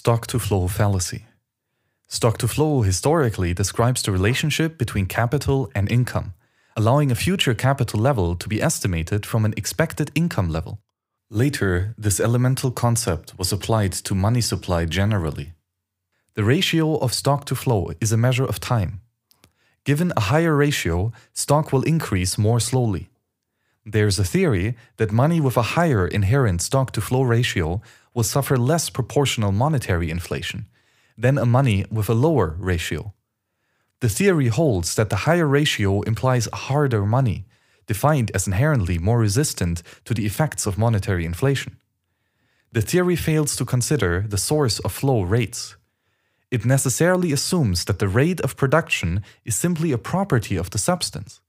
Stock to flow fallacy. Stock to flow historically describes the relationship between capital and income, allowing a future capital level to be estimated from an expected income level. Later, this elemental concept was applied to money supply generally. The ratio of stock to flow is a measure of time. Given a higher ratio, stock will increase more slowly. There's a theory that money with a higher inherent stock to flow ratio will suffer less proportional monetary inflation than a money with a lower ratio. The theory holds that the higher ratio implies harder money, defined as inherently more resistant to the effects of monetary inflation. The theory fails to consider the source of flow rates. It necessarily assumes that the rate of production is simply a property of the substance.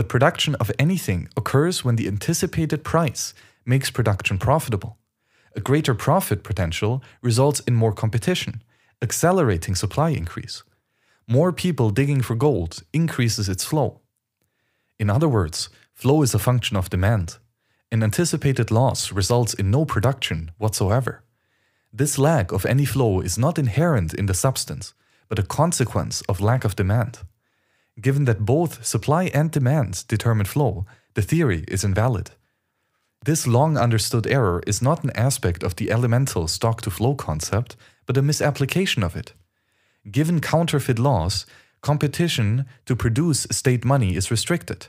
But production of anything occurs when the anticipated price makes production profitable. A greater profit potential results in more competition, accelerating supply increase. More people digging for gold increases its flow. In other words, flow is a function of demand. An anticipated loss results in no production whatsoever. This lack of any flow is not inherent in the substance, but a consequence of lack of demand. Given that both supply and demand determine flow, the theory is invalid. This long understood error is not an aspect of the elemental stock to flow concept, but a misapplication of it. Given counterfeit laws, competition to produce state money is restricted,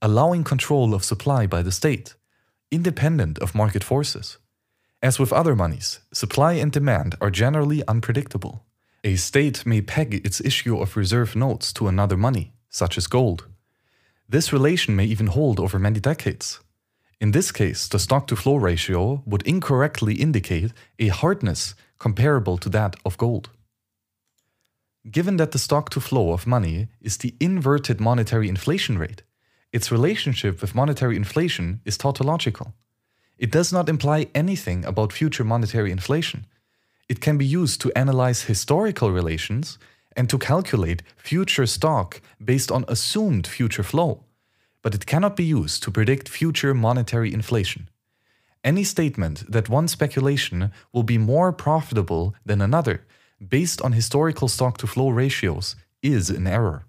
allowing control of supply by the state, independent of market forces. As with other monies, supply and demand are generally unpredictable. A state may peg its issue of reserve notes to another money, such as gold. This relation may even hold over many decades. In this case, the stock to flow ratio would incorrectly indicate a hardness comparable to that of gold. Given that the stock to flow of money is the inverted monetary inflation rate, its relationship with monetary inflation is tautological. It does not imply anything about future monetary inflation. It can be used to analyze historical relations and to calculate future stock based on assumed future flow but it cannot be used to predict future monetary inflation. Any statement that one speculation will be more profitable than another based on historical stock to flow ratios is an error.